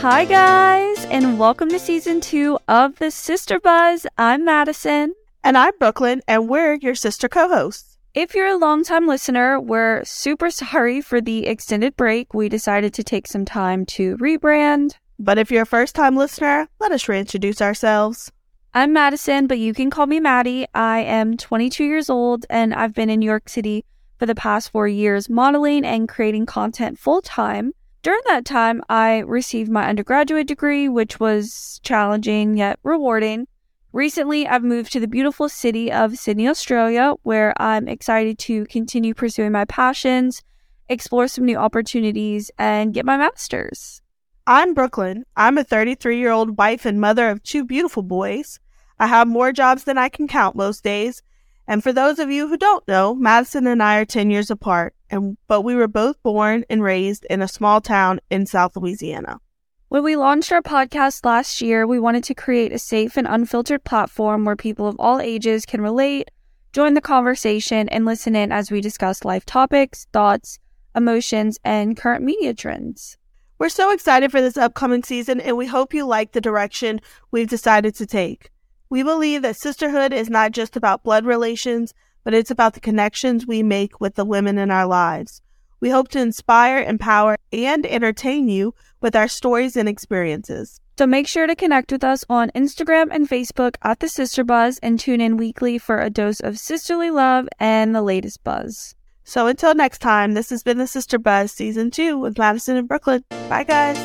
Hi, guys, and welcome to season two of the Sister Buzz. I'm Madison. And I'm Brooklyn, and we're your sister co hosts. If you're a longtime listener, we're super sorry for the extended break. We decided to take some time to rebrand. But if you're a first time listener, let us reintroduce ourselves. I'm Madison, but you can call me Maddie. I am 22 years old and I've been in New York City for the past four years modeling and creating content full time. During that time, I received my undergraduate degree, which was challenging yet rewarding. Recently, I've moved to the beautiful city of Sydney, Australia, where I'm excited to continue pursuing my passions, explore some new opportunities, and get my master's. I'm Brooklyn. I'm a 33 year old wife and mother of two beautiful boys. I have more jobs than I can count most days. And for those of you who don't know, Madison and I are 10 years apart, and but we were both born and raised in a small town in South Louisiana. When we launched our podcast last year, we wanted to create a safe and unfiltered platform where people of all ages can relate, join the conversation, and listen in as we discuss life topics, thoughts, emotions, and current media trends. We're so excited for this upcoming season, and we hope you like the direction we've decided to take. We believe that sisterhood is not just about blood relations, but it's about the connections we make with the women in our lives. We hope to inspire, empower, and entertain you with our stories and experiences. So make sure to connect with us on Instagram and Facebook at the Sister Buzz and tune in weekly for a dose of sisterly love and the latest buzz. So until next time, this has been the Sister Buzz Season 2 with Madison and Brooklyn. Bye, guys.